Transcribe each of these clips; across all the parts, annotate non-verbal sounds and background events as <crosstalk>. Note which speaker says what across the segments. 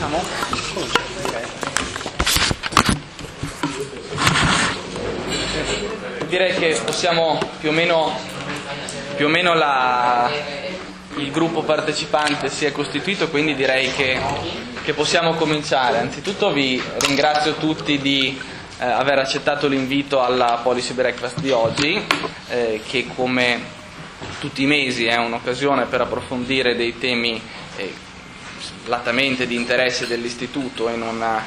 Speaker 1: Cominciamo? Direi che possiamo più o meno, più o meno la, il gruppo partecipante si è costituito, quindi direi che, che possiamo cominciare. Anzitutto vi ringrazio tutti di eh, aver accettato l'invito alla Policy Breakfast di oggi, eh, che come tutti i mesi è un'occasione per approfondire dei temi eh, latamente di interesse dell'istituto in, una,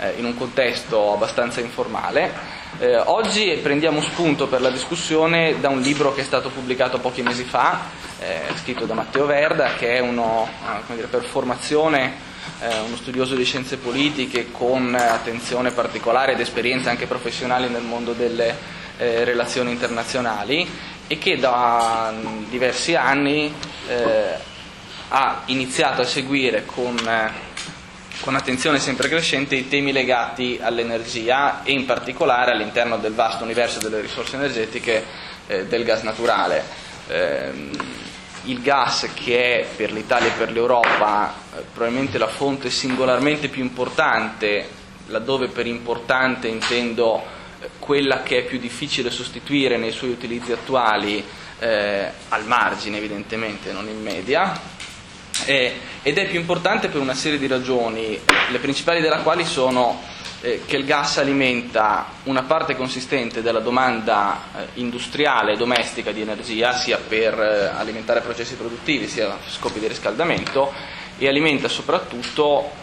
Speaker 1: eh, in un contesto abbastanza informale. Eh, oggi prendiamo spunto per la discussione da un libro che è stato pubblicato pochi mesi fa, eh, scritto da Matteo Verda, che è uno, eh, dire, per formazione eh, uno studioso di scienze politiche con attenzione particolare ed esperienze anche professionali nel mondo delle eh, relazioni internazionali e che da diversi anni ha iniziato a seguire con con attenzione sempre crescente i temi legati all'energia e in particolare all'interno del vasto universo delle risorse energetiche eh, del gas naturale. Eh, il gas che è per l'Italia e per l'Europa eh, probabilmente la fonte singolarmente più importante, laddove per importante intendo eh, quella che è più difficile sostituire nei suoi utilizzi attuali, eh, al margine evidentemente, non in media, eh, ed è più importante per una serie di ragioni, le principali della quali sono eh, che il gas alimenta una parte consistente della domanda eh, industriale e domestica di energia, sia per eh, alimentare processi produttivi sia a scopi di riscaldamento, e alimenta soprattutto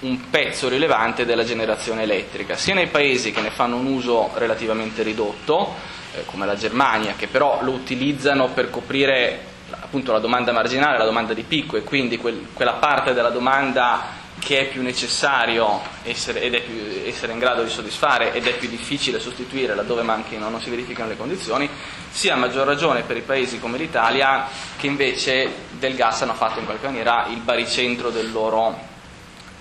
Speaker 1: un pezzo rilevante della generazione elettrica, sia nei paesi che ne fanno un uso relativamente ridotto, eh, come la Germania, che però lo utilizzano per coprire appunto la domanda marginale, la domanda di picco e quindi quel, quella parte della domanda che è più necessario essere, ed è più, essere in grado di soddisfare ed è più difficile sostituire laddove manchino, non si verificano le condizioni, sia a maggior ragione per i paesi come l'Italia che invece del gas hanno fatto in qualche maniera il baricentro del loro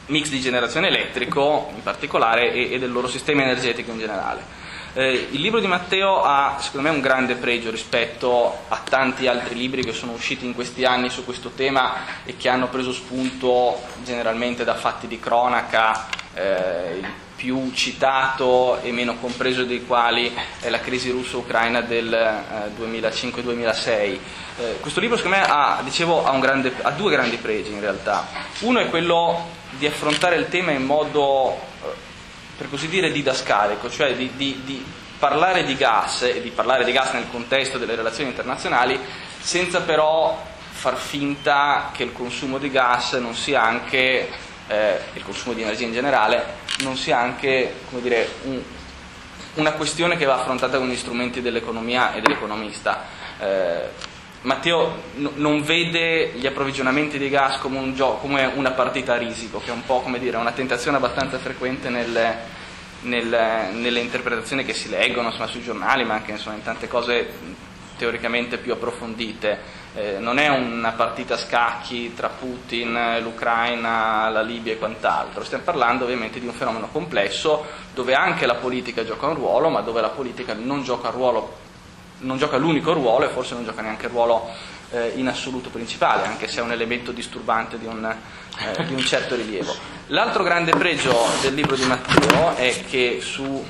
Speaker 1: mix di generazione elettrico in particolare e, e del loro sistema energetico in generale. Eh, il libro di Matteo ha secondo me un grande pregio rispetto a tanti altri libri che sono usciti in questi anni su questo tema e che hanno preso spunto generalmente da fatti di cronaca, eh, il più citato e meno compreso dei quali è la crisi russo-ucraina del eh, 2005-2006. Eh, questo libro secondo me ha, dicevo, ha, grande, ha due grandi pregi in realtà. Uno è quello di affrontare il tema in modo eh, per così dire, didascalico, cioè di, di, di parlare di gas e di parlare di gas nel contesto delle relazioni internazionali senza però far finta che il consumo di gas non sia anche, eh, il consumo di energia in generale, non sia anche dire, un, una questione che va affrontata con gli strumenti dell'economia e dell'economista. Eh, Matteo n- non vede gli approvvigionamenti di gas come, un gioco, come una partita a risico, che è un po' come dire, una tentazione abbastanza frequente nel, nel, nelle interpretazioni che si leggono insomma, sui giornali, ma anche insomma, in tante cose teoricamente più approfondite. Eh, non è una partita a scacchi tra Putin, l'Ucraina, la Libia e quant'altro, stiamo parlando ovviamente di un fenomeno complesso dove anche la politica gioca un ruolo, ma dove la politica non gioca un ruolo non gioca l'unico ruolo e forse non gioca neanche il ruolo eh, in assoluto principale, anche se è un elemento disturbante di un, eh, di un, certo rilievo. L'altro grande pregio del libro di Matteo è che su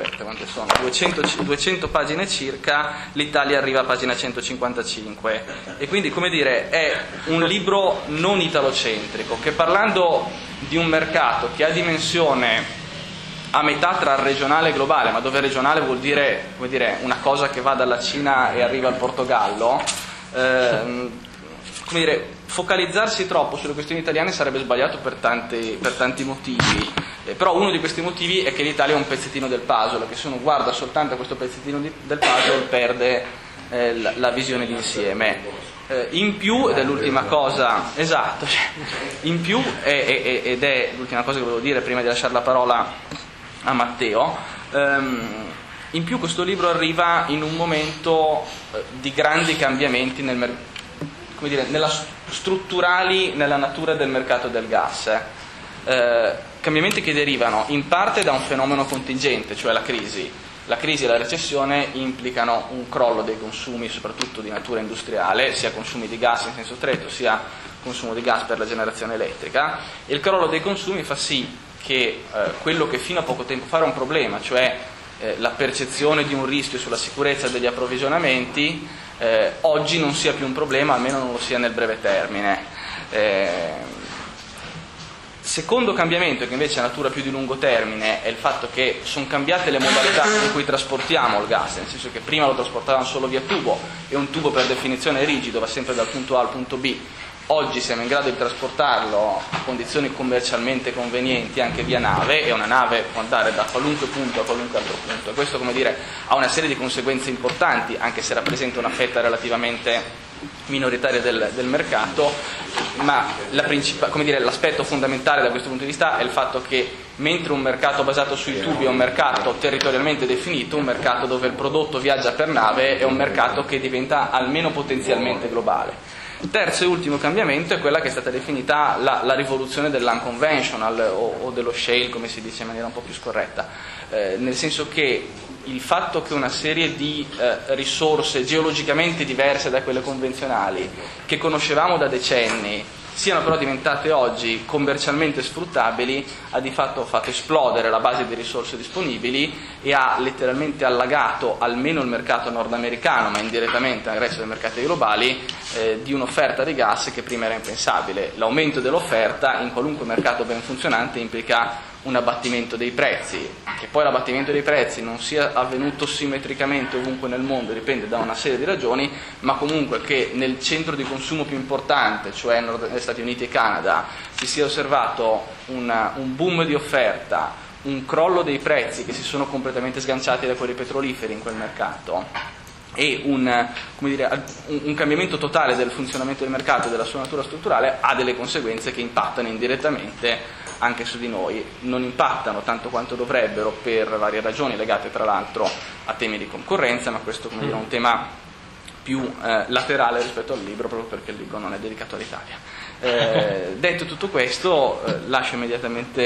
Speaker 1: aspetta, quante sono? 200, 200 pagine circa, l'Italia arriva a pagina 155 e quindi come dire è un libro non italocentrico che parlando di un mercato che ha dimensione a metà tra regionale e globale, ma dove regionale vuol dire, dire, una cosa che va dalla Cina e arriva al Portogallo, ehm, come dire, focalizzarsi troppo sulle questioni italiane sarebbe sbagliato per tanti, per tanti motivi, eh, però uno di questi motivi è che l'Italia è un pezzettino del puzzle, che se uno guarda soltanto a questo pezzettino di, del puzzle perde eh, la, la, visione d'insieme. Eh, in più, ed è l'ultima cosa, esatto, <laughs> in più, ed è l'ultima cosa che volevo dire prima di lasciare la parola a Matteo. Um, in più questo libro arriva in un momento eh, di grandi cambiamenti nel mer- dire, nella, strutturali nella natura del mercato del gas. Eh. Eh, cambiamenti che derivano in parte da un fenomeno contingente, cioè la crisi, la crisi e la recessione implicano un crollo dei consumi, soprattutto di natura industriale, sia consumi di gas in senso stretto, sia consumo di gas per la generazione elettrica, e il crollo dei consumi fa sì che eh, quello che fino a poco tempo fa era un problema, cioè eh, la percezione di un rischio sulla sicurezza degli approvvigionamenti, eh, oggi non sia più un problema, almeno non lo sia nel breve termine. Eh, Secondo cambiamento, che invece ha natura più di lungo termine, è il fatto che sono cambiate le modalità in cui trasportiamo il gas, nel senso che prima lo trasportavano solo via tubo e un tubo per definizione è rigido, va sempre dal punto A al punto B. Oggi siamo in grado di trasportarlo a condizioni commercialmente convenienti anche via nave e una nave può andare da qualunque punto a qualunque altro punto. E questo, come dire, ha una serie di conseguenze importanti, anche se rappresenta una fetta relativamente minoritaria del, del mercato, ma la dire, l'aspetto fondamentale da questo punto di vista è il fatto che mentre un mercato basato sui tubi è un mercato territorialmente definito, un mercato dove il prodotto viaggia per nave è un mercato che diventa almeno potenzialmente globale. Terzo e ultimo cambiamento è quella che è stata definita la, la rivoluzione dell'unconventional o, o, dello shale, come si dice in maniera un po' più scorretta, eh, nel senso che il fatto che una serie di eh, risorse geologicamente diverse da quelle convenzionali, che conoscevamo da decenni, siano però diventate oggi commercialmente sfruttabili, ha di fatto fatto esplodere la base di risorse disponibili e ha letteralmente allagato almeno il mercato nordamericano, ma indirettamente al resto dei mercati globali, eh, di un'offerta di gas che prima era impensabile. L'aumento dell'offerta in qualunque mercato ben funzionante implica un abbattimento dei prezzi, che poi l'abbattimento dei prezzi non sia avvenuto simmetricamente ovunque nel mondo dipende da una serie di ragioni, ma comunque che nel centro di consumo più importante, cioè negli Stati Uniti e Canada, si sia osservato una, un boom di offerta, un crollo dei prezzi che si sono completamente sganciati da quelli petroliferi in quel mercato e un, dire, un, cambiamento totale del funzionamento del mercato e della sua natura strutturale ha delle conseguenze che impattano indirettamente anche su di noi, non impattano tanto quanto dovrebbero per varie ragioni legate tra l'altro a temi di concorrenza, ma questo come dire, è un tema più eh, laterale rispetto al libro, proprio perché il libro non è dedicato all'Italia. Eh, detto tutto questo, eh, lascio immediatamente